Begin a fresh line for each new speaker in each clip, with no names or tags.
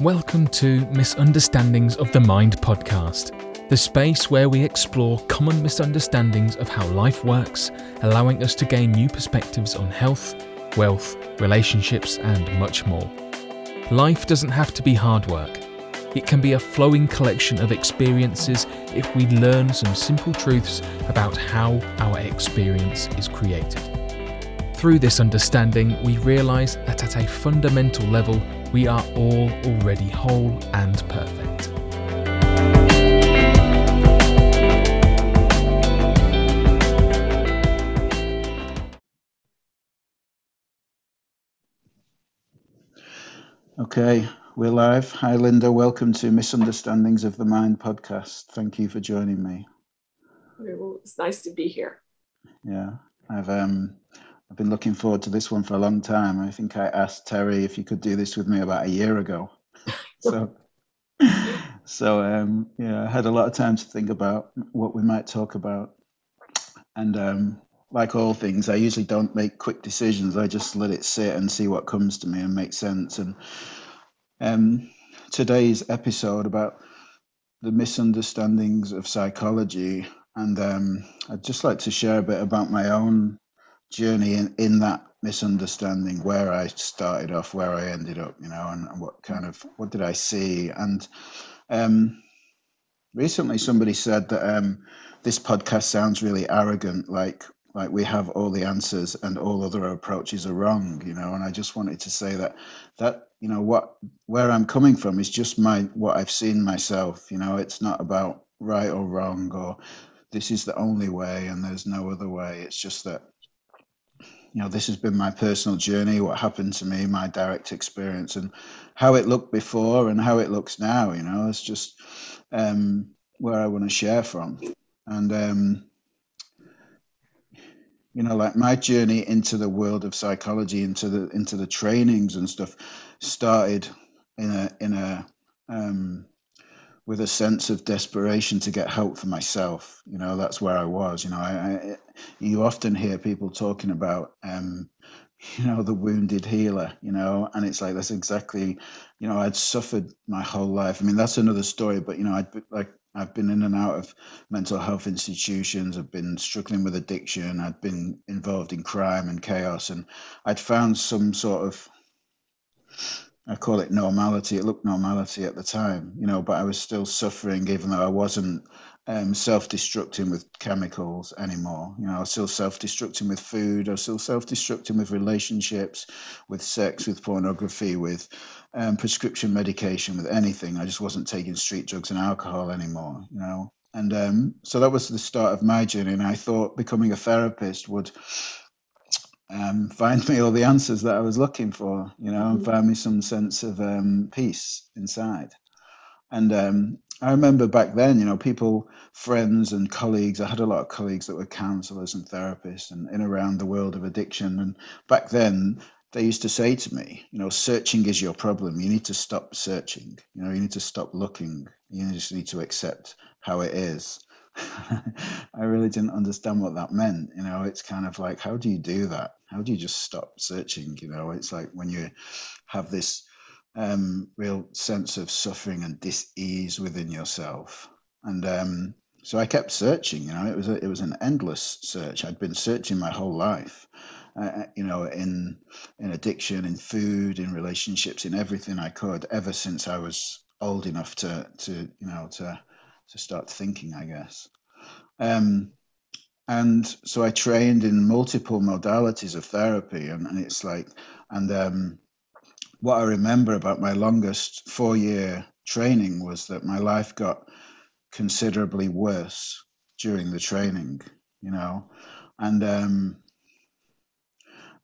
Welcome to Misunderstandings of the Mind podcast, the space where we explore common misunderstandings of how life works, allowing us to gain new perspectives on health, wealth, relationships, and much more. Life doesn't have to be hard work. It can be a flowing collection of experiences if we learn some simple truths about how our experience is created. Through this understanding, we realise that at a fundamental level, we are all already whole and perfect.
Okay, we're live. Hi, Linda. Welcome to Misunderstandings of the Mind podcast. Thank you for joining me.
Well, it's nice to be here.
Yeah, I've um, I've been looking forward to this one for a long time. I think I asked Terry if he could do this with me about a year ago. so, so um, yeah, I had a lot of time to think about what we might talk about. And um, like all things, I usually don't make quick decisions. I just let it sit and see what comes to me and make sense. And um, today's episode about the misunderstandings of psychology, and um, I'd just like to share a bit about my own journey in, in that misunderstanding where I started off, where I ended up, you know, and, and what kind of what did I see? And um, recently, somebody said that um, this podcast sounds really arrogant, like like we have all the answers and all other approaches are wrong, you know. And I just wanted to say that that you know what where I'm coming from is just my what I've seen myself. You know, it's not about right or wrong or this is the only way and there's no other way. It's just that you know, this has been my personal journey, what happened to me, my direct experience, and how it looked before and how it looks now. You know, it's just um, where I want to share from. And, um, you know, like my journey into the world of psychology, into the into the trainings and stuff, started in a in a um, with a sense of desperation to get help for myself. You know, that's where I was. You know, I, I you often hear people talking about, um, you know, the wounded healer. You know, and it's like that's exactly, you know, I'd suffered my whole life. I mean, that's another story. But you know, I'd like I've been in and out of mental health institutions. I've been struggling with addiction. I'd been involved in crime and chaos, and I'd found some sort of I call it normality. It looked normality at the time, you know, but I was still suffering, even though I wasn't um, self-destructing with chemicals anymore. You know, I was still self-destructing with food. I was still self-destructing with relationships, with sex, with pornography, with um, prescription medication, with anything. I just wasn't taking street drugs and alcohol anymore. You know, and um, so that was the start of my journey. And I thought becoming a therapist would um, find me all the answers that I was looking for, you know, and mm-hmm. find me some sense of um, peace inside. And um, I remember back then, you know, people, friends and colleagues, I had a lot of colleagues that were counselors and therapists and in around the world of addiction. And back then, they used to say to me, you know, searching is your problem. You need to stop searching. You know, you need to stop looking. You just need to accept how it is. I really didn't understand what that meant. You know, it's kind of like, how do you do that? How do you just stop searching? You know, it's like when you have this um, real sense of suffering and dis-ease within yourself. And um, so I kept searching. You know, it was a, it was an endless search. I'd been searching my whole life. Uh, uh you know, in in addiction, in food, in relationships, in everything I could, ever since I was old enough to to you know to to start thinking, I guess. Um, and so I trained in multiple modalities of therapy, and, and it's like, and um, what I remember about my longest four year training was that my life got considerably worse during the training, you know, and um,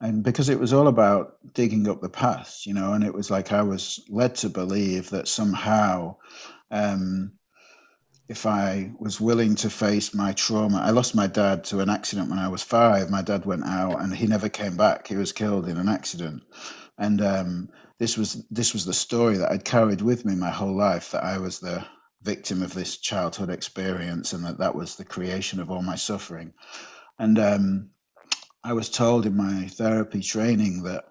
and because it was all about digging up the past, you know, and it was like I was led to believe that somehow um, if I was willing to face my trauma. I lost my dad to an accident when I was five. My dad went out and he never came back. He was killed in an accident. And um, this was this was the story that I'd carried with me my whole life that I was the victim of this childhood experience and that that was the creation of all my suffering. And um, I was told in my therapy training that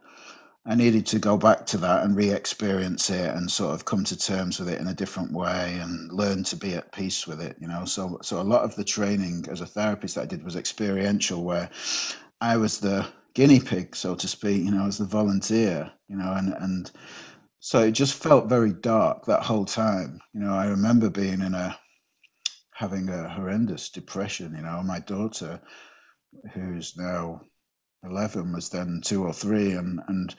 I needed to go back to that and re-experience it and sort of come to terms with it in a different way and learn to be at peace with it. You know, so so a lot of the training as a therapist that I did was experiential, where I was the guinea pig, so to speak. You know, as the volunteer. You know, and and so it just felt very dark that whole time. You know, I remember being in a having a horrendous depression. You know, my daughter, who's now 11 was then two or three and and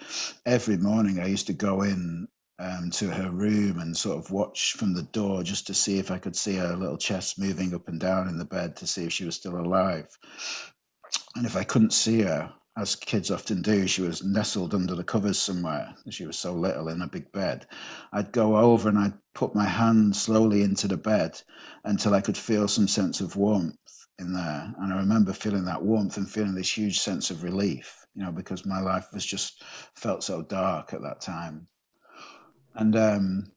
every morning i used to go in um, to her room and sort of watch from the door just to see if i could see her little chest moving up and down in the bed to see if she was still alive. And if i couldn't see her as kids often do she was nestled under the covers somewhere. She was so little in a big bed. I'd go over and i'd put my hand slowly into the bed until i could feel some sense of warmth in there. And I remember feeling that warmth and feeling this huge sense of relief, you know, because my life was just felt so dark at that time. And, um,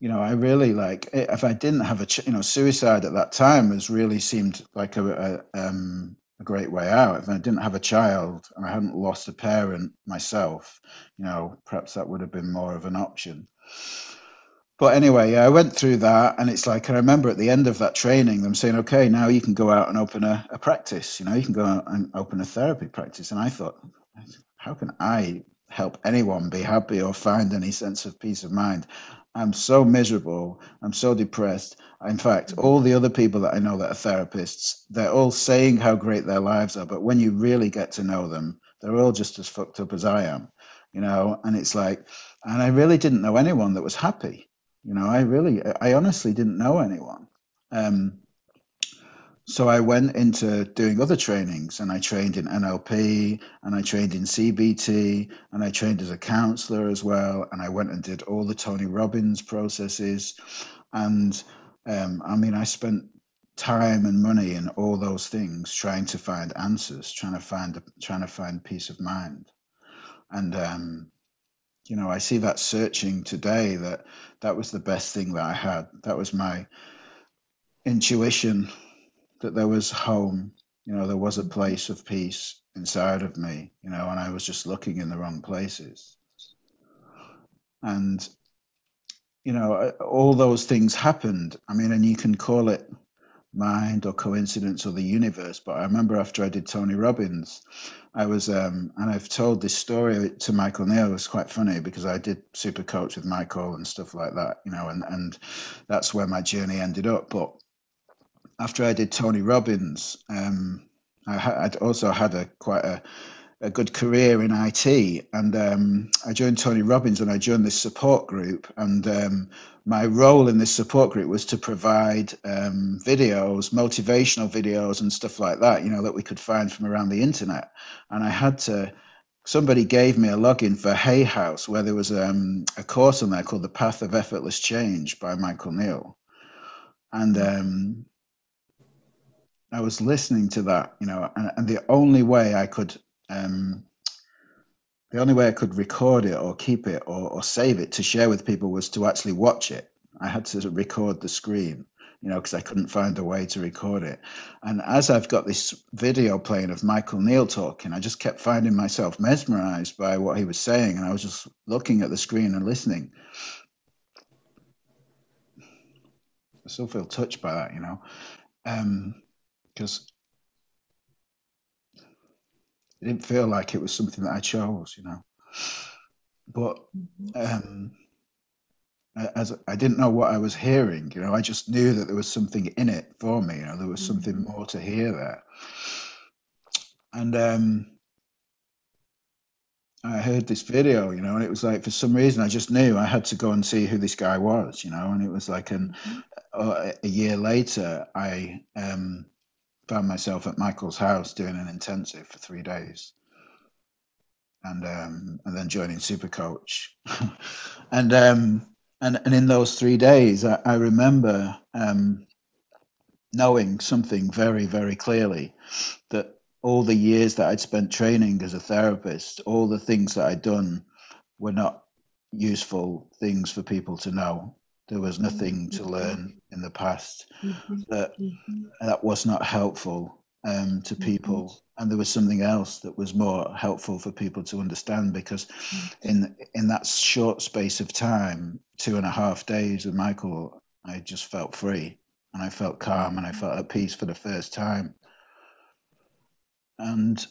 you know, I really like if I didn't have a, you know, suicide at that time was really seemed like a, a, um, a great way out. If I didn't have a child and I hadn't lost a parent myself, you know, perhaps that would have been more of an option but anyway, yeah, I went through that, and it's like I remember at the end of that training, them saying, "Okay, now you can go out and open a, a practice. You know, you can go out and open a therapy practice." And I thought, how can I help anyone be happy or find any sense of peace of mind? I'm so miserable. I'm so depressed. In fact, mm-hmm. all the other people that I know that are therapists, they're all saying how great their lives are, but when you really get to know them, they're all just as fucked up as I am. You know, and it's like, and I really didn't know anyone that was happy you know, I really, I honestly didn't know anyone. Um, so I went into doing other trainings and I trained in NLP and I trained in CBT and I trained as a counselor as well. And I went and did all the Tony Robbins processes. And um, I mean, I spent time and money in all those things trying to find answers, trying to find, trying to find peace of mind. And, um, you know, I see that searching today that that was the best thing that I had. That was my intuition that there was home, you know, there was a place of peace inside of me, you know, and I was just looking in the wrong places. And, you know, all those things happened. I mean, and you can call it mind or coincidence or the universe. But I remember after I did Tony Robbins, I was, um, and I've told this story to Michael. It was quite funny because I did super coach with Michael and stuff like that, you know, and, and that's where my journey ended up. But after I did Tony Robbins, um, I had, I'd also had a quite a, a good career in IT, and um, I joined Tony Robbins and I joined this support group. And um, my role in this support group was to provide um, videos, motivational videos, and stuff like that, you know, that we could find from around the internet. And I had to, somebody gave me a login for Hay House, where there was um, a course on there called The Path of Effortless Change by Michael Neill. And um, I was listening to that, you know, and, and the only way I could um, the only way I could record it or keep it or, or save it to share with people was to actually watch it. I had to record the screen, you know, because I couldn't find a way to record it. And as I've got this video playing of Michael Neill talking, I just kept finding myself mesmerized by what he was saying. And I was just looking at the screen and listening. I still feel touched by that, you know, because um, it didn't feel like it was something that I chose, you know. But um, as I didn't know what I was hearing, you know, I just knew that there was something in it for me. You know, there was something mm-hmm. more to hear there. And um, I heard this video, you know, and it was like for some reason I just knew I had to go and see who this guy was, you know, and it was like an mm-hmm. uh, a year later I um, found myself at Michael's house doing an intensive for three days, and um, and then joining Supercoach, and um, and and in those three days, I, I remember um, knowing something very very clearly that all the years that I'd spent training as a therapist, all the things that I'd done, were not useful things for people to know there was nothing to learn in the past. Mm-hmm. That mm-hmm. that was not helpful. um, to people, mm-hmm. and there was something else that was more helpful for people to understand because in in that short space of time, two and a half days with Michael, I just felt free and I felt calm and I felt at peace for the first time. And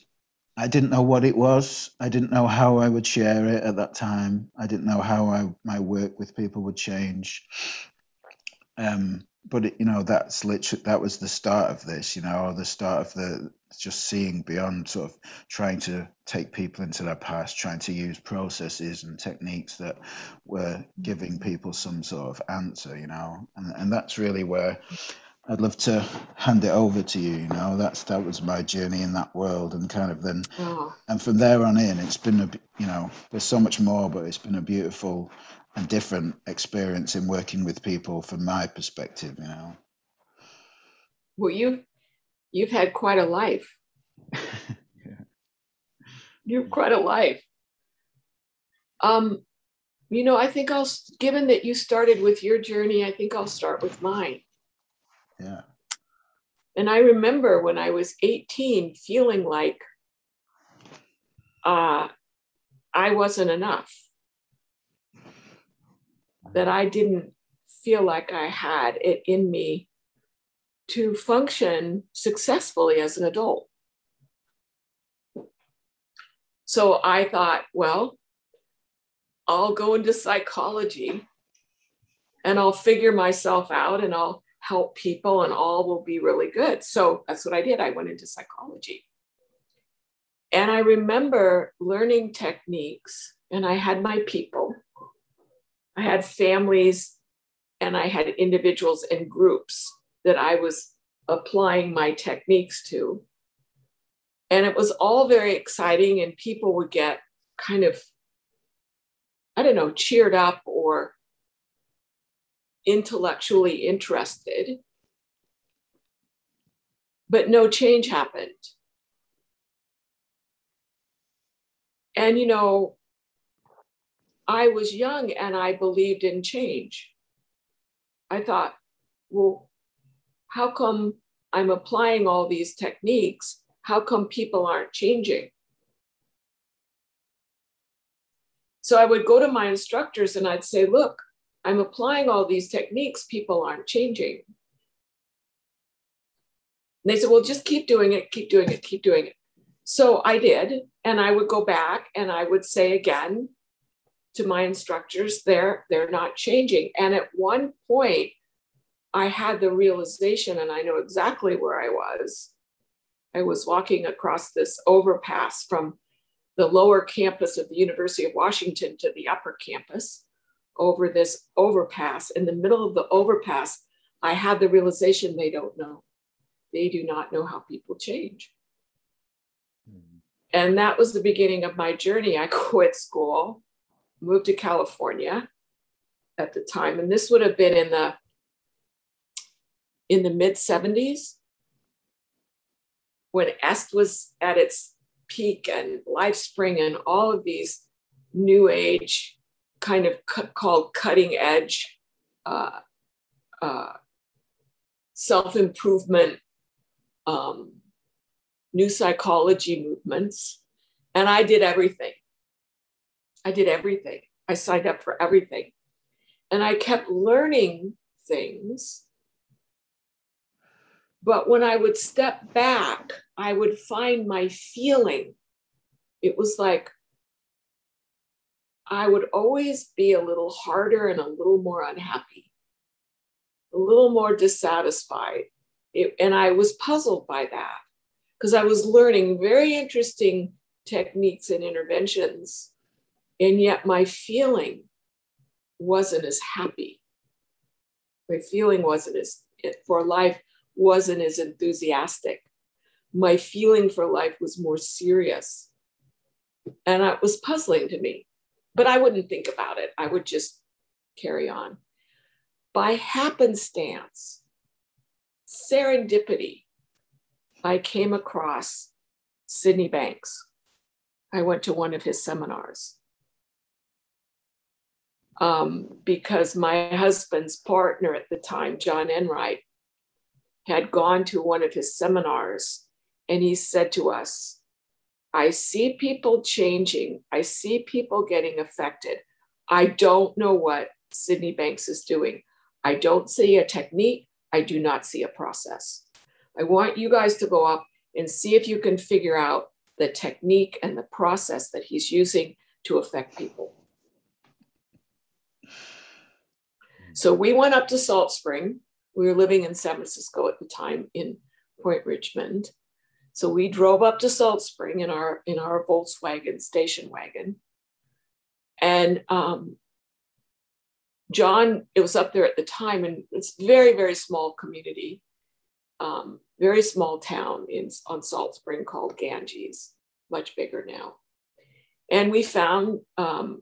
I didn't know what it was. I didn't know how I would share it at that time. I didn't know how I, my work with people would change. Um, but it, you know, that's literally that was the start of this. You know, or the start of the just seeing beyond, sort of trying to take people into their past, trying to use processes and techniques that were giving people some sort of answer. You know, and and that's really where I'd love to hand it over to you. You know, that's that was my journey in that world, and kind of then, oh. and from there on in, it's been a you know, there's so much more, but it's been a beautiful and different experience in working with people from my perspective. You know.
Well, you you've had quite a life. yeah. You've quite a life. Um, you know, I think I'll given that you started with your journey, I think I'll start with mine.
Yeah.
And I remember when I was 18 feeling like uh, I wasn't enough, that I didn't feel like I had it in me to function successfully as an adult. So I thought, well, I'll go into psychology and I'll figure myself out and I'll help people and all will be really good. So that's what I did. I went into psychology. And I remember learning techniques, and I had my people, I had families, and I had individuals and groups that I was applying my techniques to. And it was all very exciting, and people would get kind of, I don't know, cheered up or intellectually interested, but no change happened. And, you know, I was young and I believed in change. I thought, well, how come I'm applying all these techniques? How come people aren't changing? So I would go to my instructors and I'd say, look, I'm applying all these techniques, people aren't changing. And they said, well, just keep doing it, keep doing it, keep doing it. So I did. And I would go back and I would say again to my instructors, they're, they're not changing. And at one point, I had the realization, and I know exactly where I was. I was walking across this overpass from the lower campus of the University of Washington to the upper campus over this overpass. In the middle of the overpass, I had the realization they don't know. They do not know how people change. Mm-hmm. And that was the beginning of my journey. I quit school, moved to California at the time, and this would have been in the in the mid 70s when EST was at its peak and LifeSpring and all of these new age kind of cu- called cutting edge uh, uh, self improvement, um, new psychology movements. And I did everything. I did everything. I signed up for everything. And I kept learning things. But when I would step back, I would find my feeling. It was like, I would always be a little harder and a little more unhappy, a little more dissatisfied. It, and I was puzzled by that because I was learning very interesting techniques and interventions. And yet my feeling wasn't as happy. My feeling wasn't as, for life, wasn't as enthusiastic. My feeling for life was more serious. And it was puzzling to me but I wouldn't think about it. I would just carry on. By happenstance, serendipity, I came across Sydney Banks. I went to one of his seminars um, because my husband's partner at the time, John Enright, had gone to one of his seminars and he said to us, I see people changing. I see people getting affected. I don't know what Sydney Banks is doing. I don't see a technique. I do not see a process. I want you guys to go up and see if you can figure out the technique and the process that he's using to affect people. So we went up to Salt Spring. We were living in San Francisco at the time in Point Richmond. So we drove up to Salt Spring in our in our Volkswagen station wagon. And um, John, it was up there at the time, and it's very, very small community, um, very small town in on Salt Spring called Ganges, much bigger now. And we found um,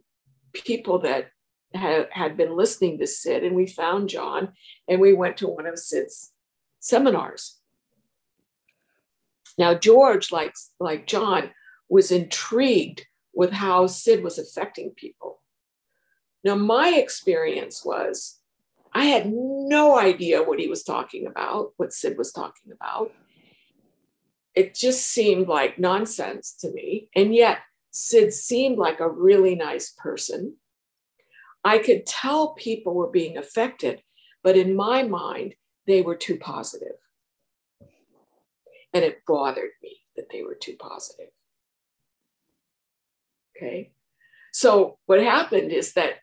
people that had, had been listening to Sid, and we found John, and we went to one of Sid's seminars. Now, George, like, like John, was intrigued with how Sid was affecting people. Now, my experience was I had no idea what he was talking about, what Sid was talking about. It just seemed like nonsense to me. And yet, Sid seemed like a really nice person. I could tell people were being affected, but in my mind, they were too positive. And it bothered me that they were too positive. Okay. So what happened is that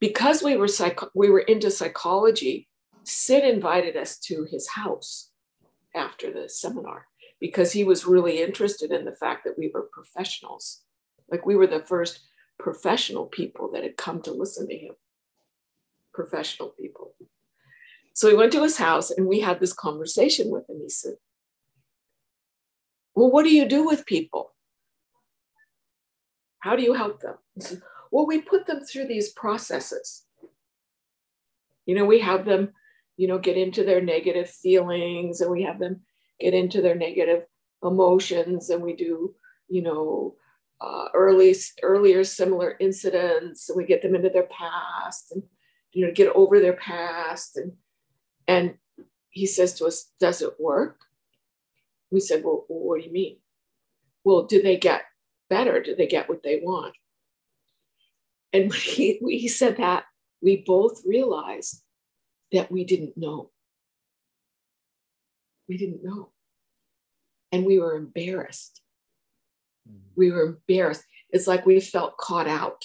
because we were psych- we were into psychology, Sid invited us to his house after the seminar because he was really interested in the fact that we were professionals. Like we were the first professional people that had come to listen to him. Professional people. So we went to his house and we had this conversation with him. He said, Well, what do you do with people? How do you help them? Well, we put them through these processes. You know, we have them, you know, get into their negative feelings and we have them get into their negative emotions and we do, you know, uh, early, earlier similar incidents and we get them into their past and you know get over their past and and he says to us does it work we said well what do you mean? Well do they get better? Do they get what they want? And when he, he said that we both realized that we didn't know. We didn't know. And we were embarrassed. Mm-hmm. We were embarrassed. It's like we felt caught out.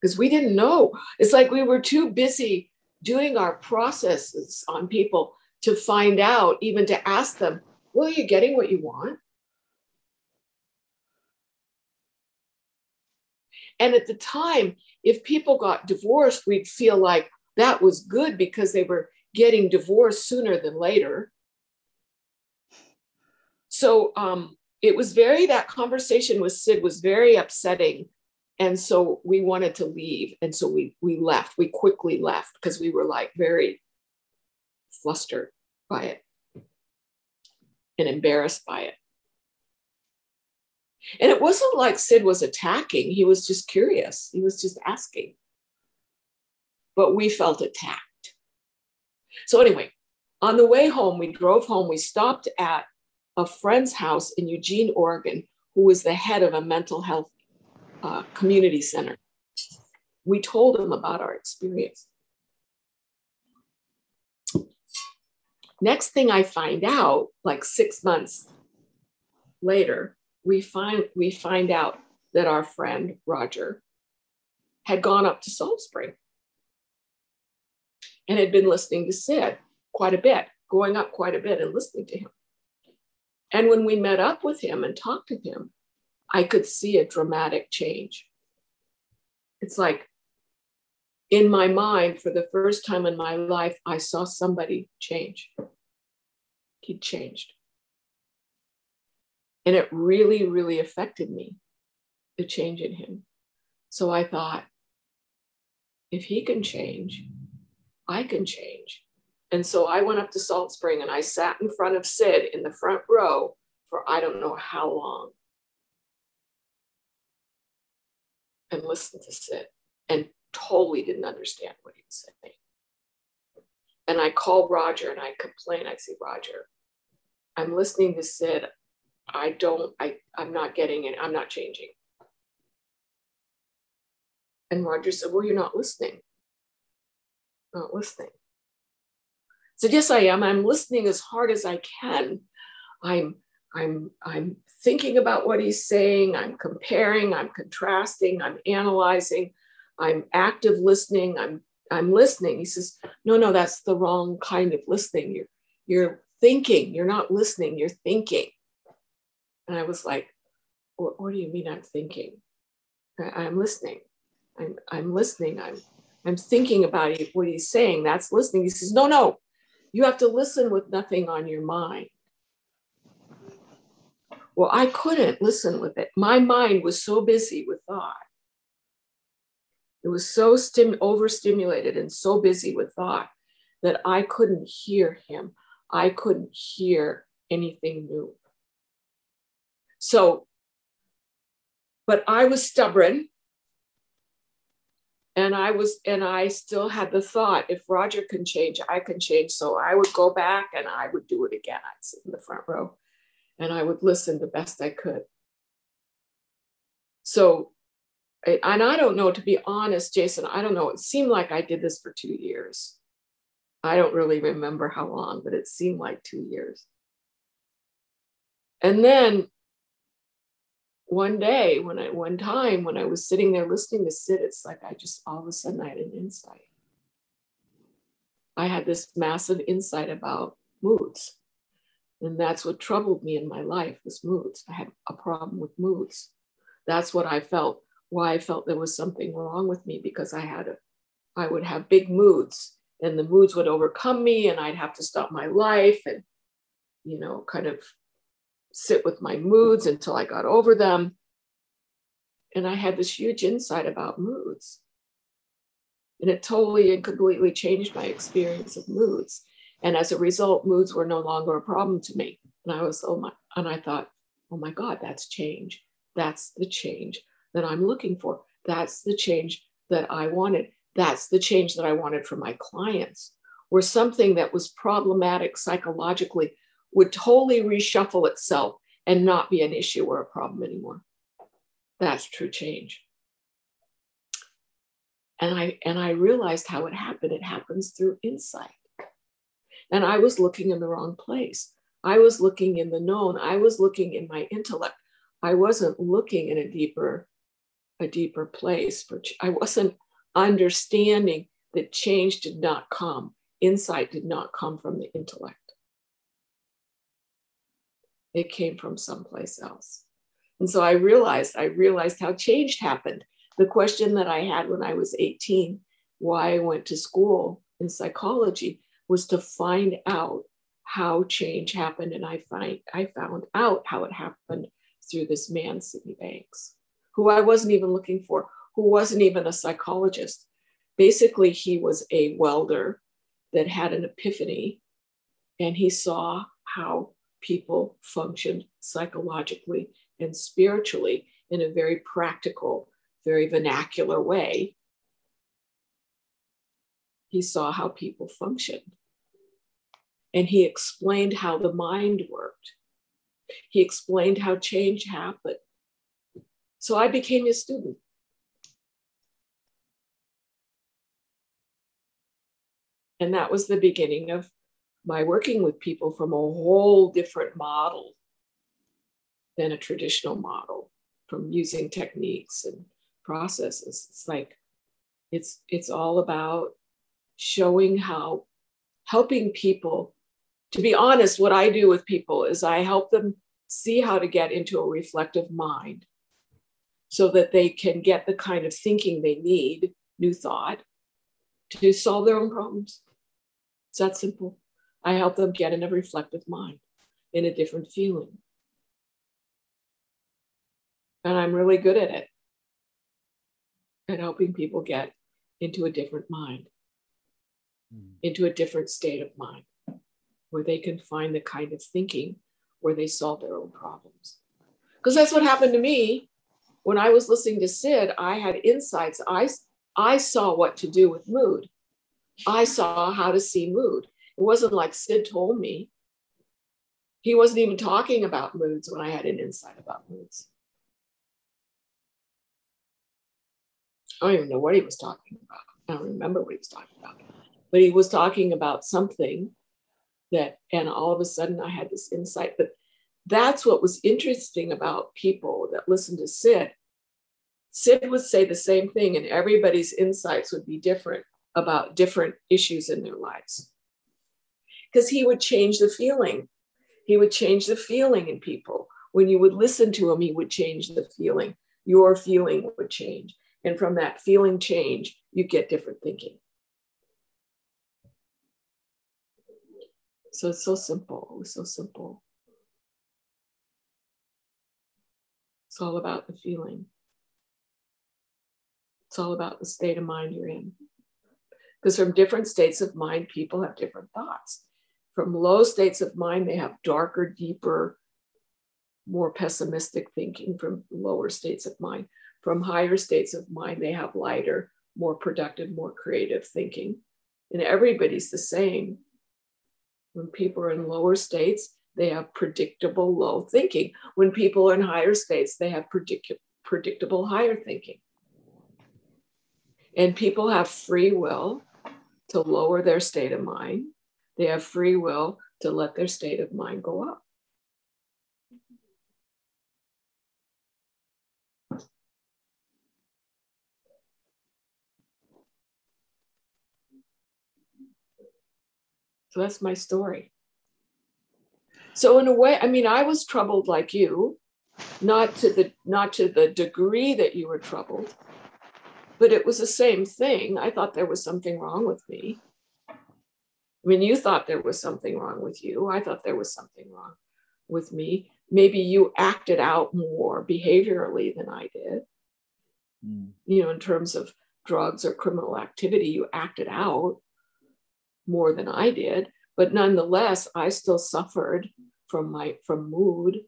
Because we didn't know. It's like we were too busy doing our processes on people to find out, even to ask them, well, are you getting what you want? And at the time, if people got divorced, we'd feel like that was good because they were getting divorced sooner than later. So um, it was very that conversation with sid was very upsetting and so we wanted to leave and so we we left we quickly left because we were like very flustered by it and embarrassed by it. And it wasn't like sid was attacking. He was just curious. He was just asking. But we felt attacked. So anyway on the way home we drove home. We stopped at a friend's house in Eugene, Oregon, who was the head of a mental health uh, community center. We told him about our experience. Next thing I find out, like six months later, we find we find out that our friend Roger had gone up to Salt Spring and had been listening to Sid quite a bit, going up quite a bit and listening to him. And when we met up with him and talked to him, I could see a dramatic change. It's like in my mind, for the first time in my life, I saw somebody change. He changed. And it really, really affected me, the change in him. So I thought, if he can change, I can change. And so I went up to Salt Spring and I sat in front of Sid in the front row for I don't know how long and listened to Sid and totally didn't understand what he was saying. And I called Roger and I complained. I say, Roger, I'm listening to Sid. I don't, I, I'm not getting it. I'm not changing. And Roger said, Well, you're not listening. Not listening. I said, Yes, I am. I'm listening as hard as I can. I'm I'm I'm thinking about what he's saying, I'm comparing, I'm contrasting, I'm analyzing, I'm active listening, I'm I'm listening. He says, No, no, that's the wrong kind of listening. You're you're thinking, you're not listening, you're thinking. And I was like, What, what do you mean I'm thinking? I, I'm listening. I'm I'm listening. I'm I'm thinking about what he's saying. That's listening. He says, No, no, you have to listen with nothing on your mind. Well, I couldn't listen with it. My mind was so busy with thought. It was so stim- overstimulated and so busy with thought that I couldn't hear him. I couldn't hear anything new. So, but I was stubborn and I was, and I still had the thought if Roger can change, I can change. So I would go back and I would do it again. I'd sit in the front row and I would listen the best I could. So, and I don't know, to be honest, Jason, I don't know. It seemed like I did this for two years. I don't really remember how long, but it seemed like two years. And then one day, when I, one time when I was sitting there listening to Sid, it's like I just all of a sudden I had an insight. I had this massive insight about moods. And that's what troubled me in my life was moods. I had a problem with moods. That's what I felt, why I felt there was something wrong with me because I had a, I would have big moods and the moods would overcome me and I'd have to stop my life and, you know, kind of sit with my moods until I got over them. And I had this huge insight about moods. And it totally and completely changed my experience of moods. And as a result, moods were no longer a problem to me. And I was, oh my, and I thought, oh my God, that's change. That's the change that I'm looking for. That's the change that I wanted. That's the change that I wanted for my clients, where something that was problematic psychologically would totally reshuffle itself and not be an issue or a problem anymore. That's true change. And I and I realized how it happened. It happens through insight. And I was looking in the wrong place. I was looking in the known. I was looking in my intellect. I wasn't looking in a deeper, a deeper place. For I wasn't understanding that change did not come. Insight did not come from the intellect. It came from someplace else. And so I realized, I realized how change happened. The question that I had when I was 18, why I went to school in psychology, was to find out how change happened. And I find I found out how it happened through this man, Sydney Banks, who I wasn't even looking for, who wasn't even a psychologist. Basically, he was a welder that had an epiphany and he saw how people functioned psychologically and spiritually in a very practical, very vernacular way he saw how people functioned. And he explained how the mind worked. He explained how change happened. So I became his student. And that was the beginning of my working with people from a whole different model than a traditional model from using techniques and processes. It's like it's it's all about showing how helping people to be honest what i do with people is i help them see how to get into a reflective mind so that they can get the kind of thinking they need new thought to solve their own problems it's that simple i help them get in a reflective mind in a different feeling and i'm really good at it at helping people get into a different mind Hmm. into a different state of mind where they can find the kind of thinking where they solve their own problems. Because that's what happened to me when I was listening to Sid. I had insights. I, I saw what to do with mood. I saw how to see mood. It wasn't like Sid told me. He wasn't even talking about moods when I had an insight about moods. I don't even know what he was talking about. I don't remember what he was talking about. But he was talking about something that, and all of a sudden I had this insight. But that's what was interesting about people that listen to Sid. Sid would say the same thing, and everybody's insights would be different about different issues in their lives. Because he would change the feeling. He would change the feeling in people. When you would listen to him, he would change the feeling. Your feeling would change. And from that feeling change, you get different thinking. So it's so simple. It's so simple. It's all about the feeling. It's all about the state of mind you're in. Because from different states of mind, people have different thoughts. From low states of mind, they have darker, deeper, more pessimistic thinking from lower states of mind. From higher states of mind, they have lighter, more productive, more creative thinking. And everybody's the same. When people are in lower states, they have predictable low thinking. When people are in higher states, they have predict- predictable higher thinking. And people have free will to lower their state of mind. They have free will to let their state of mind go up. So that's my story. So in a way, I mean, I was troubled like you, not to the not to the degree that you were troubled, but it was the same thing. I thought there was something wrong with me. I mean, you thought there was something wrong with you. I thought there was something wrong with me. Maybe you acted out more behaviorally than I did. Mm. You know, in terms of drugs or criminal activity, you acted out more than I did. But nonetheless, I still suffered from my from mood,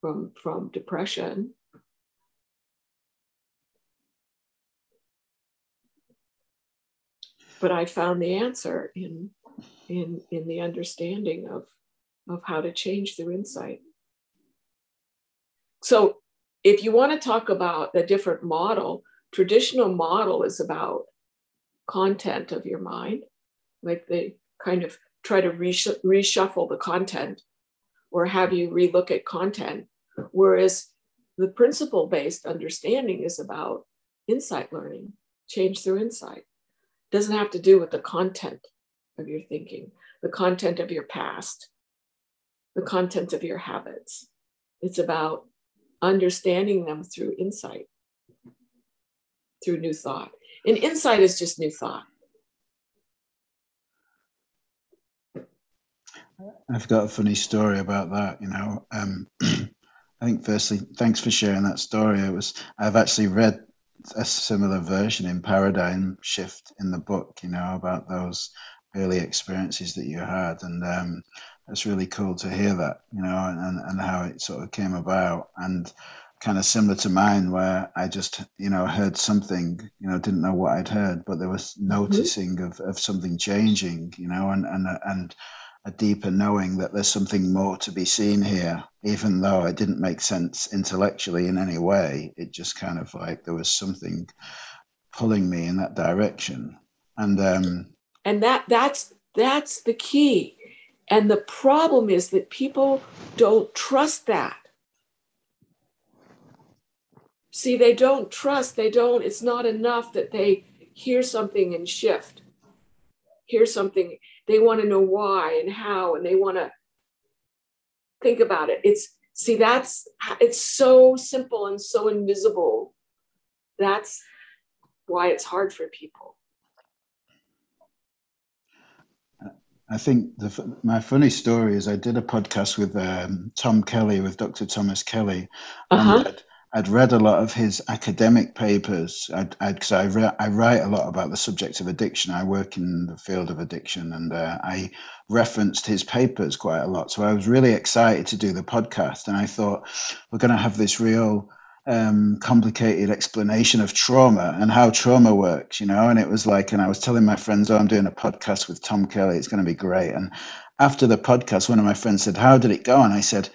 from from depression, but I found the answer in in in the understanding of of how to change through insight. So if you want to talk about a different model, traditional model is about content of your mind, like they kind of try to resh- reshuffle the content or have you relook at content. Whereas the principle based understanding is about insight learning, change through insight doesn't have to do with the content of your thinking, the content of your past, the content of your habits. It's about understanding them through insight, through new thought. And insight is just new thought.
I've got a funny story about that. You know, um, I think firstly, thanks for sharing that story. It was I've actually read a similar version in Paradigm Shift in the book, you know, about those early experiences that you had. And um, it's really cool to hear that, you know, and, and how it sort of came about. And kind of similar to mine, where I just, you know, heard something, you know, didn't know what I'd heard, but there was mm-hmm. noticing mm-hmm. of, of something changing, you know, and, and, and, a deeper knowing that there's something more to be seen here, even though it didn't make sense intellectually in any way. It just kind of like there was something pulling me in that direction. And um,
and that that's that's the key. And the problem is that people don't trust that. See, they don't trust, they don't, it's not enough that they hear something and shift, hear something they want to know why and how and they want to think about it it's see that's it's so simple and so invisible that's why it's hard for people
I think the, my funny story is I did a podcast with um, Tom Kelly, with Dr. Thomas Kelly, uh-huh. and I'd read a lot of his academic papers. I'd, I'd cause I, re- I write a lot about the subject of addiction. I work in the field of addiction, and uh, I referenced his papers quite a lot. So I was really excited to do the podcast, and I thought we're going to have this real um, complicated explanation of trauma and how trauma works, you know. And it was like, and I was telling my friends, "Oh, I'm doing a podcast with Tom Kelly. It's going to be great." And after the podcast, one of my friends said, "How did it go?" And I said,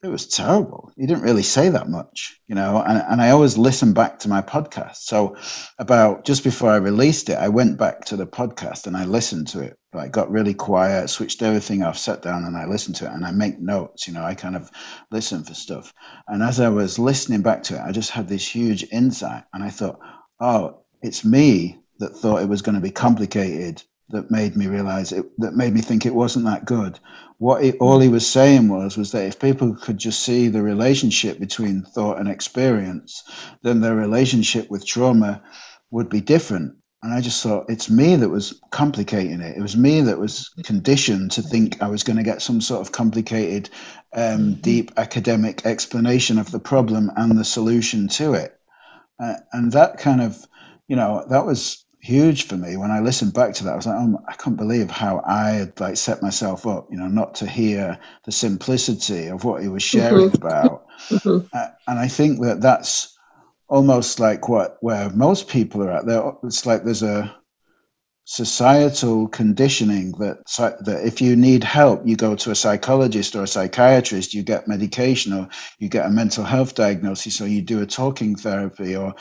"It was terrible. He didn't really say that much, you know." And and I always listen back to my podcast. So about just before I released it, I went back to the podcast and I listened to it. I got really quiet, switched everything off, sat down, and I listened to it. And I make notes. You know, I kind of listen for stuff. And as I was listening back to it, I just had this huge insight, and I thought, "Oh, it's me." That thought it was going to be complicated that made me realize it that made me think it wasn't that good. What he, all he was saying was was that if people could just see the relationship between thought and experience then their relationship with trauma would be different. And i just thought it's me that was complicating it. It was me that was conditioned to think i was going to get some sort of complicated um, deep academic explanation of the problem and the solution to it. Uh, and that kind of you know that was huge for me when I listened back to that. I was like, oh, I can't believe how I had like set myself up, you know, not to hear the simplicity of what he was sharing mm-hmm. about. Mm-hmm. Uh, and I think that that's almost like what where most people are at. There, it's like there's a societal conditioning that that if you need help you go to a psychologist or a psychiatrist you get medication or you get a mental health diagnosis or you do a talking therapy or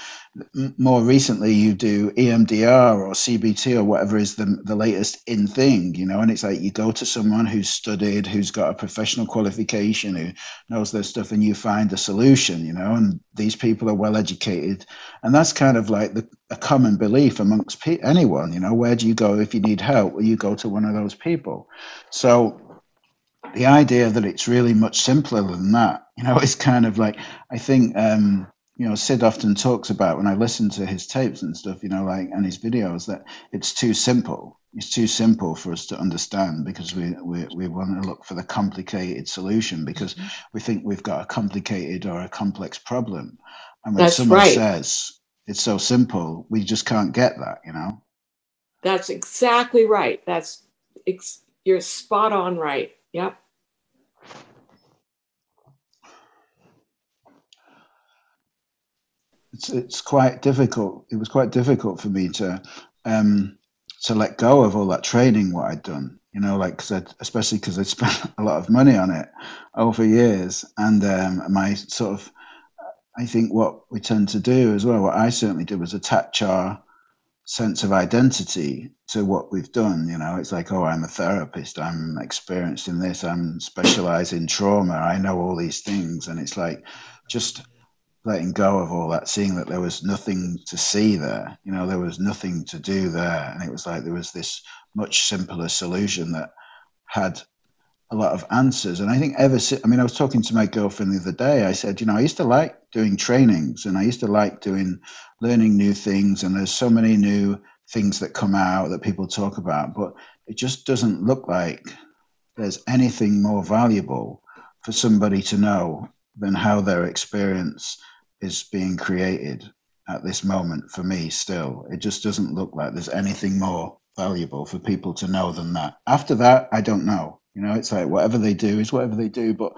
more recently you do EMDR or CBT or whatever is the, the latest in thing, you know, and it's like you go to someone who's studied, who's got a professional qualification, who knows their stuff, and you find a solution, you know, and these people are well educated. And that's kind of like the, a common belief amongst pe- anyone, you know, where do you go if you need help? Well, you go to one of those people. So the idea that it's really much simpler than that, you know, it's kind of like, I think, um, you know, Syd often talks about when I listen to his tapes and stuff, you know, like and his videos, that it's too simple. It's too simple for us to understand because we we, we want to look for the complicated solution because mm-hmm. we think we've got a complicated or a complex problem. And when That's someone right. says it's so simple, we just can't get that, you know.
That's exactly right. That's ex- you're spot on right. Yep.
it's it's quite difficult. It was quite difficult for me to um, to let go of all that training what I'd done. You know, like cause I'd, especially because I'd spent a lot of money on it over years, and um, my sort of I think what we tend to do as well, what I certainly did was attach our sense of identity to what we've done. You know, it's like, oh, I'm a therapist, I'm experienced in this, I'm specialized in trauma, I know all these things. And it's like just letting go of all that, seeing that there was nothing to see there. You know, there was nothing to do there, and it was like there was this much simpler solution that had a lot of answers. And I think ever since, I mean, I was talking to my girlfriend the other day. I said, you know, I used to like doing trainings, and I used to like doing learning new things, and there's so many new things that come out that people talk about, but it just doesn't look like there's anything more valuable for somebody to know than how their experience is being created at this moment for me still. It just doesn't look like there's anything more valuable for people to know than that. After that, I don't know. You know, it's like whatever they do is whatever they do. But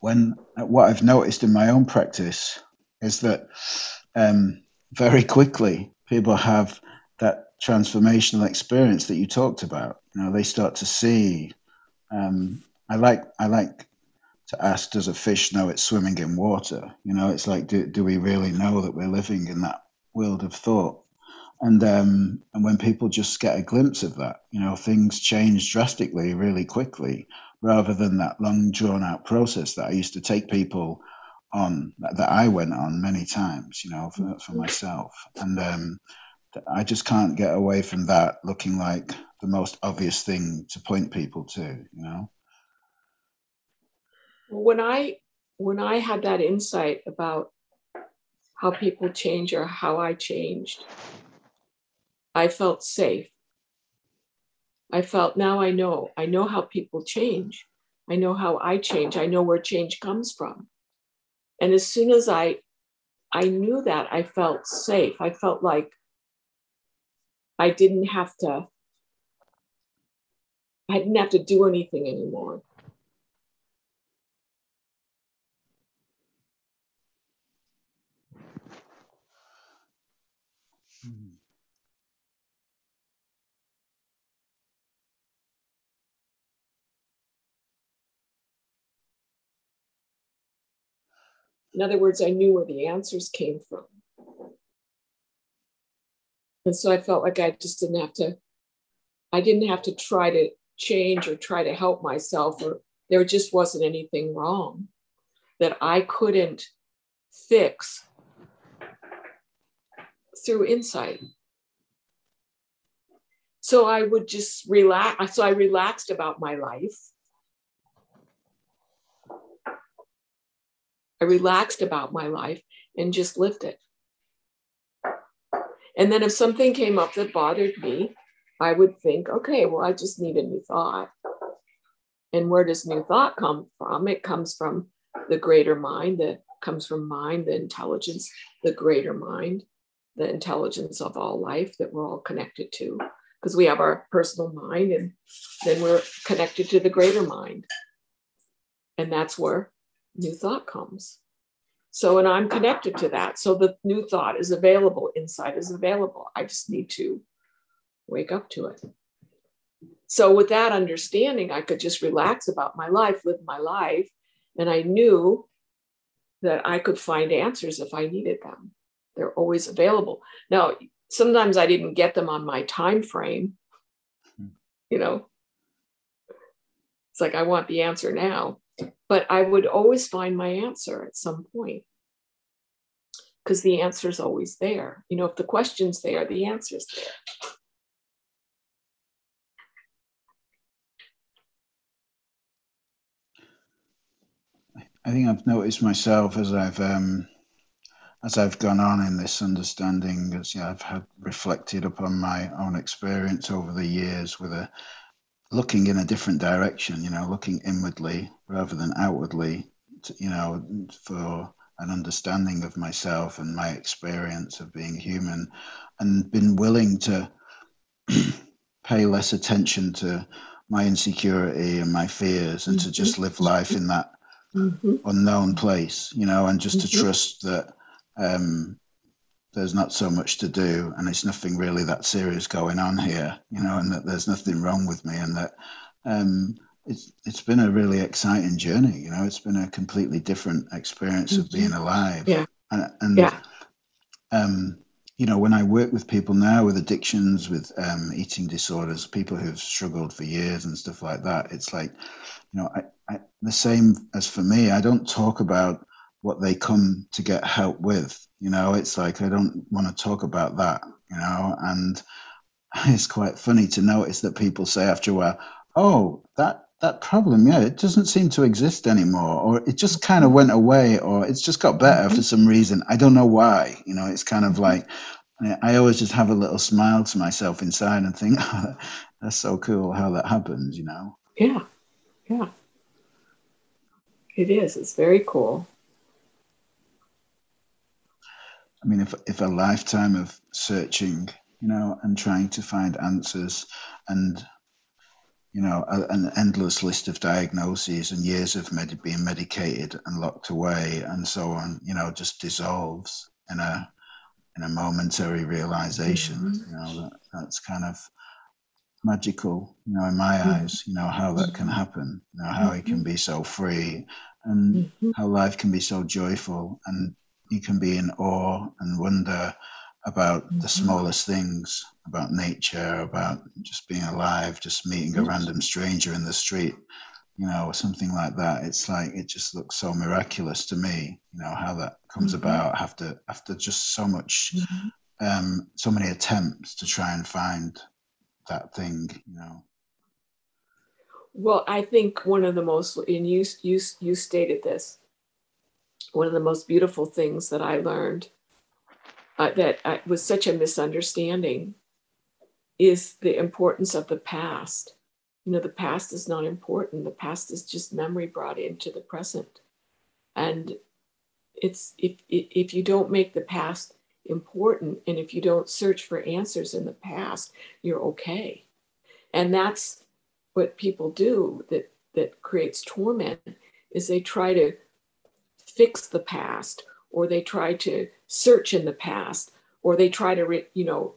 when what I've noticed in my own practice is that um, very quickly people have that transformational experience that you talked about. You know, they start to see. Um, I like I like to ask, does a fish know it's swimming in water? You know, it's like, do, do we really know that we're living in that world of thought? And um, and when people just get a glimpse of that, you know, things change drastically, really quickly, rather than that long drawn out process that I used to take people on that I went on many times, you know, for, for myself. And um, I just can't get away from that looking like the most obvious thing to point people to, you know
when I when I had that insight about how people change or how I changed, I felt safe. I felt now I know. I know how people change. I know how I change. I know where change comes from. And as soon as I I knew that, I felt safe. I felt like I didn't have to I didn't have to do anything anymore. In other words, I knew where the answers came from. And so I felt like I just didn't have to, I didn't have to try to change or try to help myself, or there just wasn't anything wrong that I couldn't fix through insight. So I would just relax. So I relaxed about my life. I relaxed about my life and just lived it. And then if something came up that bothered me, I would think, okay, well, I just need a new thought. And where does new thought come from? It comes from the greater mind, that comes from mind, the intelligence, the greater mind, the intelligence of all life that we're all connected to. Because we have our personal mind and then we're connected to the greater mind. And that's where new thought comes. So, and I'm connected to that. So the new thought is available, insight is available. I just need to wake up to it. So, with that understanding, I could just relax about my life, live my life. And I knew that I could find answers if I needed them. They're always available. Now, sometimes I didn't get them on my time frame. Hmm. You know, it's like I want the answer now but I would always find my answer at some point because the answer is always there. You know, if the question's there, the answer's there.
I think I've noticed myself as I've um, as I've gone on in this understanding, as yeah, I've had reflected upon my own experience over the years with a looking in a different direction, you know, looking inwardly rather than outwardly, to, you know, for an understanding of myself and my experience of being human, and been willing to pay less attention to my insecurity and my fears and mm-hmm. to just live life in that mm-hmm. unknown place, you know, and just mm-hmm. to trust that um, there's not so much to do and it's nothing really that serious going on here, you know, and that there's nothing wrong with me and that um, it's it's been a really exciting journey, you know, it's been a completely different experience mm-hmm. of being alive.
Yeah.
And, and
yeah.
um, you know, when I work with people now with addictions, with um, eating disorders, people who've struggled for years and stuff like that, it's like, you know, I, I, the same as for me, I don't talk about what they come to get help with. You know, it's like I don't want to talk about that, you know, and it's quite funny to notice that people say after a while, oh, that that problem, yeah, it doesn't seem to exist anymore, or it just kind of went away, or it's just got better mm-hmm. for some reason. I don't know why. You know, it's kind of like I always just have a little smile to myself inside and think, oh, that's so cool how that happens, you know?
Yeah, yeah. It is. It's very cool.
I mean, if if a lifetime of searching, you know, and trying to find answers, and you know, a, an endless list of diagnoses and years of med- being medicated and locked away and so on, you know, just dissolves in a in a momentary realization. Mm-hmm. You know, that, that's kind of magical, you know, in my mm-hmm. eyes, you know, how that can mm-hmm. happen, you know, how it can mm-hmm. be so free and mm-hmm. how life can be so joyful and you can be in awe and wonder about mm-hmm. the smallest things, about nature, about just being alive, just meeting a random stranger in the street, you know, or something like that. It's like it just looks so miraculous to me, you know, how that comes mm-hmm. about after after just so much, mm-hmm. um, so many attempts to try and find that thing, you know.
Well, I think one of the most, and you you you stated this one of the most beautiful things that I learned uh, that was such a misunderstanding is the importance of the past. You know, the past is not important. The past is just memory brought into the present. And it's if if you don't make the past important and if you don't search for answers in the past, you're okay. And that's what people do that that creates torment is they try to fix the past or they try to search in the past or they try to re, you know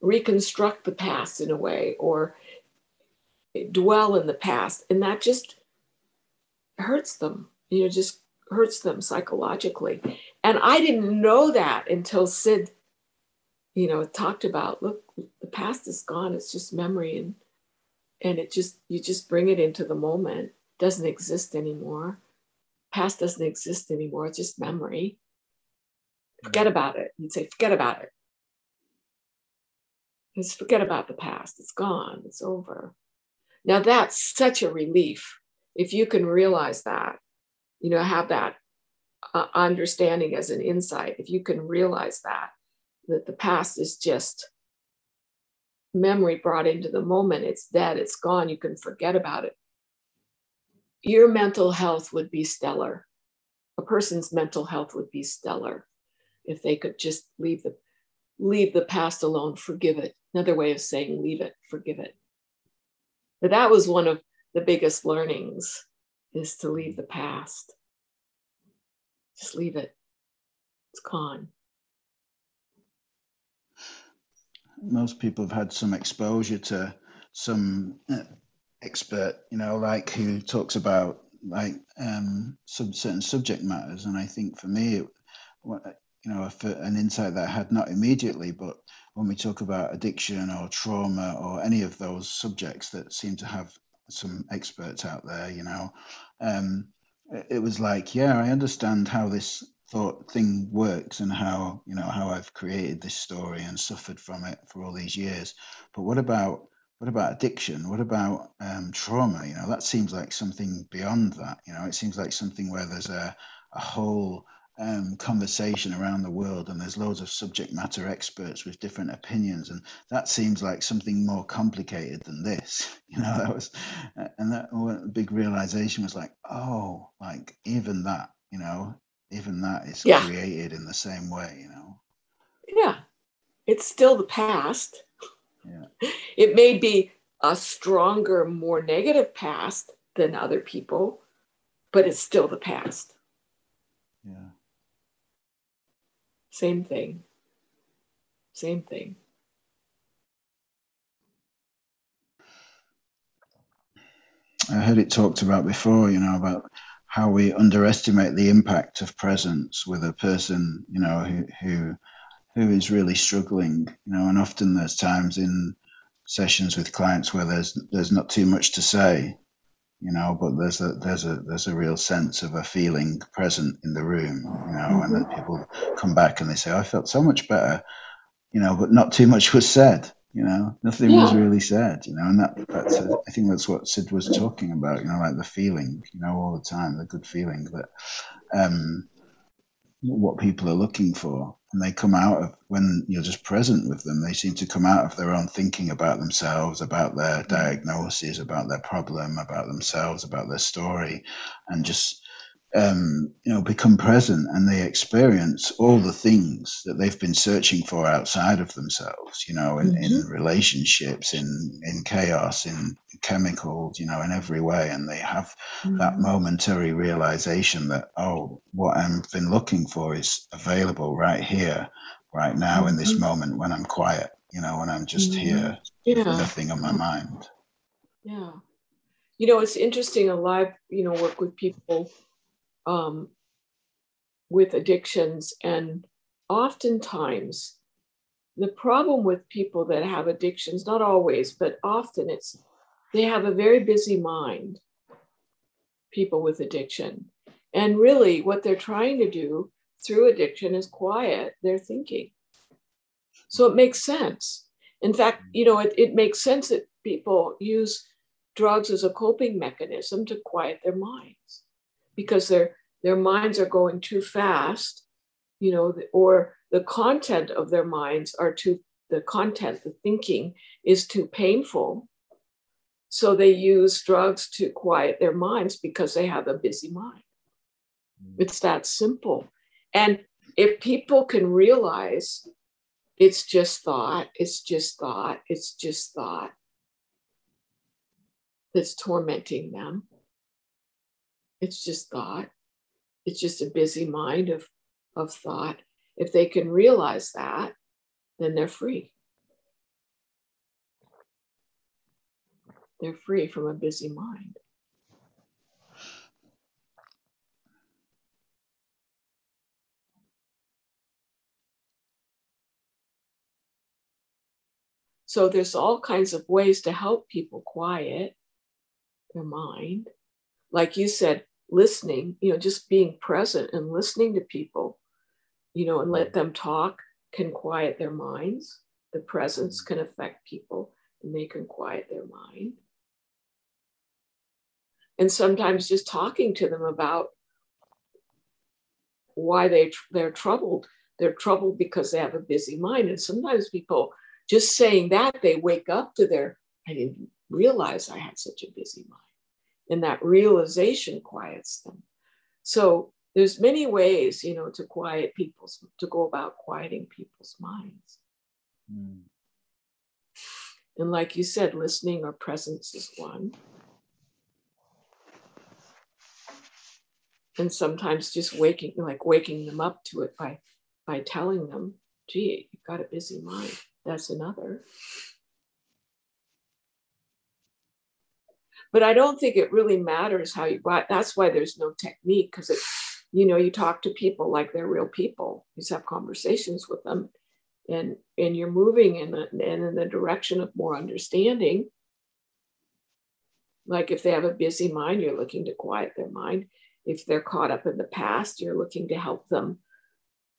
reconstruct the past in a way or dwell in the past and that just hurts them you know just hurts them psychologically. And I didn't know that until Syd, you know, talked about look, the past is gone, it's just memory and and it just you just bring it into the moment. Doesn't exist anymore. Past doesn't exist anymore, it's just memory. Forget about it. You'd say, forget about it. Just forget about the past. It's gone. It's over. Now that's such a relief if you can realize that, you know, have that uh, understanding as an insight. If you can realize that, that the past is just memory brought into the moment, it's dead, it's gone, you can forget about it. Your mental health would be stellar. A person's mental health would be stellar if they could just leave the leave the past alone, forgive it. Another way of saying leave it, forgive it. But that was one of the biggest learnings is to leave the past. Just leave it. It's gone.
Most people have had some exposure to some uh, expert, you know, like who talks about like um, some certain subject matters, and I think for me, it, you know, an insight that I had not immediately, but when we talk about addiction or trauma or any of those subjects that seem to have some experts out there, you know, um, it was like, yeah, I understand how this thought thing works and how you know how I've created this story and suffered from it for all these years. But what about what about addiction? What about um, trauma? You know, that seems like something beyond that. You know, it seems like something where there's a a whole um, conversation around the world, and there's loads of subject matter experts with different opinions, and that seems like something more complicated than this. You know, that was, and that big realization was like, oh, like even that, you know, even that is yeah. created in the same way. You know.
Yeah, it's still the past.
Yeah.
It may be a stronger, more negative past than other people, but it's still the past.
Yeah.
Same thing. Same thing.
I heard it talked about before, you know, about how we underestimate the impact of presence with a person, you know, who who who is really struggling, you know, and often there's times in sessions with clients where there's there's not too much to say, you know, but there's a there's a there's a real sense of a feeling present in the room, you know, mm-hmm. and then people come back and they say, I felt so much better, you know, but not too much was said, you know, nothing yeah. was really said, you know, and that that's a, I think that's what Syd was talking about, you know, like the feeling, you know, all the time, the good feeling that um what people are looking for and they come out of when you're just present with them they seem to come out of their own thinking about themselves about their mm. diagnosis about their problem about themselves about their story and just um, you know, become present and they experience all the things that they've been searching for outside of themselves, you know, in, mm-hmm. in relationships, in, in chaos, in chemicals, you know, in every way. And they have mm-hmm. that momentary realization that, oh, what I've been looking for is available right here, right now, mm-hmm. in this mm-hmm. moment when I'm quiet, you know, when I'm just mm-hmm. here, yeah. nothing on my mind.
Yeah. You know, it's interesting. A lot, you know, work with people um, with addictions. And oftentimes, the problem with people that have addictions, not always, but often it's they have a very busy mind, people with addiction. And really, what they're trying to do through addiction is quiet their thinking. So it makes sense. In fact, you know, it, it makes sense that people use drugs as a coping mechanism to quiet their minds because their their minds are going too fast, you know, or the content of their minds are too the content, the thinking is too painful. So they use drugs to quiet their minds because they have a busy mind. Mm. It's that simple. And if people can realize it's just thought, it's just thought, it's just thought that's tormenting them, it's just thought. It's just a busy mind of, of thought. If they can realize that, then they're free. They're free from a busy mind. So there's all kinds of ways to help people quiet their mind. Like you said, listening, you know, just being present and listening to people, you know, and let them talk can quiet their minds. The presence mm-hmm. can affect people and they can quiet their mind. And sometimes just talking to them about why they, they're troubled. They're troubled because they have a busy mind. And sometimes people just saying that, they wake up to their, I didn't realize I had such a busy mind. And that realization quiets them. So there's many ways, you know, to quiet people's, to go about quieting people's minds. Mm. And like you said, listening or presence is one. And sometimes just waking, like waking them up to it by by telling them, gee, you've got a busy mind. That's another. But I don't think it really matters how you that's why there's no technique, because it, you know, you talk to people like they're real people. You have conversations with them and and you're moving in the, and in the direction of more understanding. Like if they have a busy mind you're looking to quiet their mind. If they're caught up in the past you're looking to help them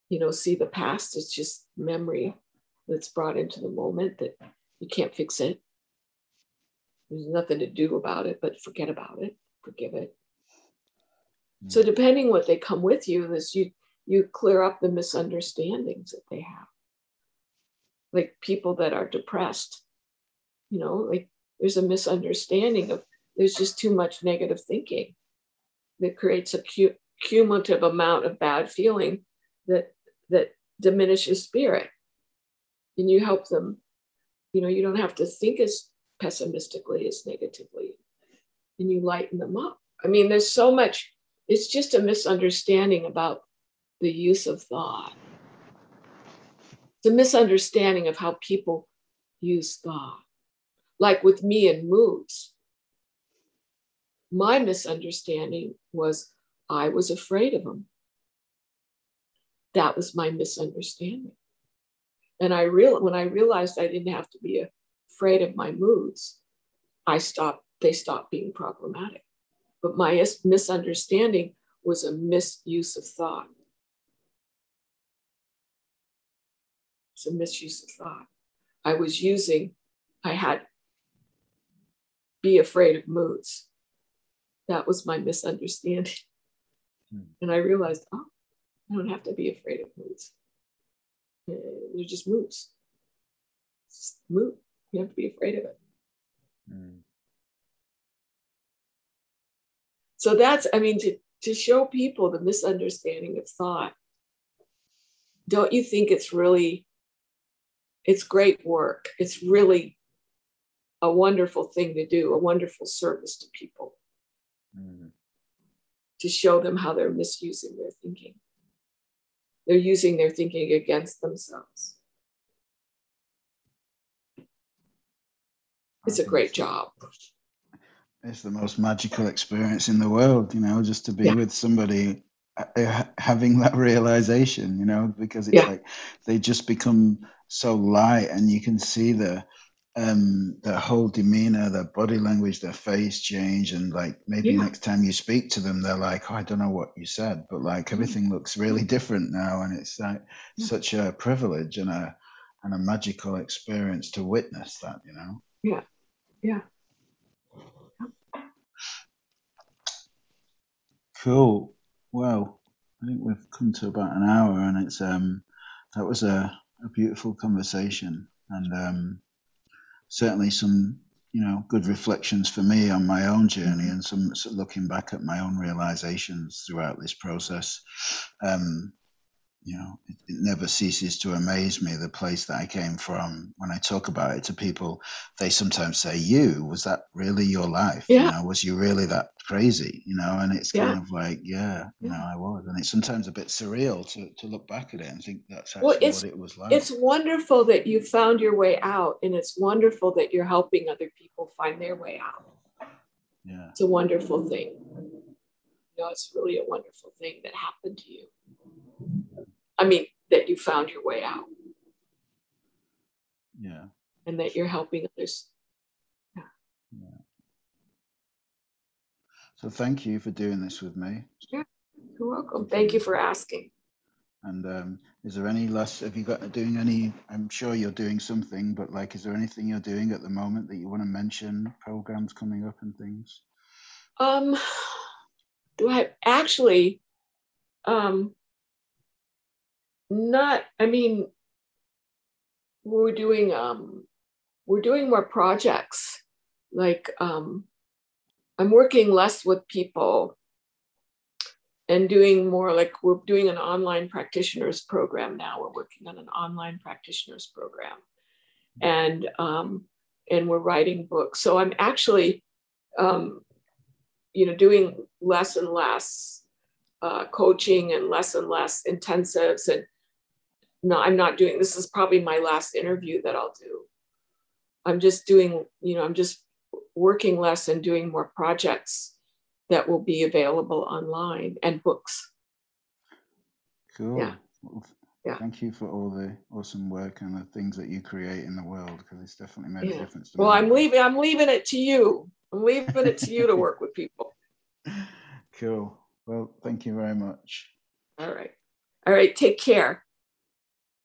you know see the past as just memory that's brought into the moment that you can't fix it there's nothing to do about it but forget about it forgive it. Mm-hmm. so depending what they come with you is you you clear up the misunderstandings that they have. Like people that are depressed you know like there's a misunderstanding of there's just too much negative thinking that creates a cu- cumulative amount of bad feeling that that diminishes spirit. And you help them you know you don't have to think as pessimistically as negatively and you lighten them up i mean there's so much it's just a misunderstanding about the use of thought it's a misunderstanding of how people use thought. Like with me and moods, my misunderstanding was I was afraid of them. That was my misunderstanding. And I real when I realized I didn't have to be afraid of my moods, I stopped, they stopped being problematic. But my misunderstanding was a misuse of thought. It's a misuse of thought. I was using, I had be afraid of moods. That was my misunderstanding. Hmm. And I realized, oh, I don't have to be afraid of moods. Uh, they're just moods. Just mood. You have to be afraid of it. Hmm. So that's, I mean, to, to show people the misunderstanding of thought, don't you think it's really it's great work. It's really a wonderful thing to do, a wonderful service to people mm-hmm. to show them how they're misusing their thinking. They're using their thinking against themselves. It's a great job.
It's the most magical experience in the world, you know, just to be yeah. with somebody uh, having that realization, you know, because it's yeah. like they just become so light and you can see the um their whole demeanor their body language their face change and like maybe yeah. next time you speak to them they're like oh, i don't know what you said but like mm-hmm. everything looks really different now and it's like yeah. such a privilege and a and a magical experience to witness that you know
yeah yeah.
Cool. Well i think we've come to about an hour and it's um that was a a beautiful conversation and um, certainly some you know good reflections for me on my own journey and some looking back at my own realizations throughout this process. Um, you know, it, it, never ceases to amaze me the place that I came from. When I talk about it to people, they sometimes say, "You was that really your life?
Yeah.
You know, was you really that crazy? You know?" And it's yeah. kind of like, yeah, you know, I was, and it's sometimes a bit surreal to to look back at it and think that's actually well, what it was like.
It's wonderful that you found your way out, and it's wonderful that you're helping other people find their way out.
Yeah,
it's a wonderful thing. You know, it's really a wonderful thing that happened to you. I mean, that you found your way out.
Yeah.
and that you're helping others.
Yeah. So thank you for doing this with me.
Yeah, you're welcome. Thank you for asking.
And um, is there any less? Have you got doing any? I'm sure you're doing something, but like, is there anything you're doing at the moment that you want to mention? Programs coming up and things.
Um, do I actually? Um, not. I mean, we're doing um, we're doing more projects. Like um, I'm working less with people and doing more like we're doing an online practitioners program now. We're working on an online practitioners program, and um, and we're writing books. So I'm actually, um, you know, doing less and less uh, coaching and less and less intensives. And no, I'm not doing. This is probably my last interview that I'll do. I'm just doing, you know, I'm just working less and doing more projects that will be available online and books.
Cool. Yeah. Well, yeah. Thank you for all the awesome work and the things that you create in the world because it's definitely made yeah. a difference.
well, me. I'm leaving. I'm leaving it to you. I'm leaving it to you to work with people.
Cool. Well, thank you very much.
All right. All right. Take care.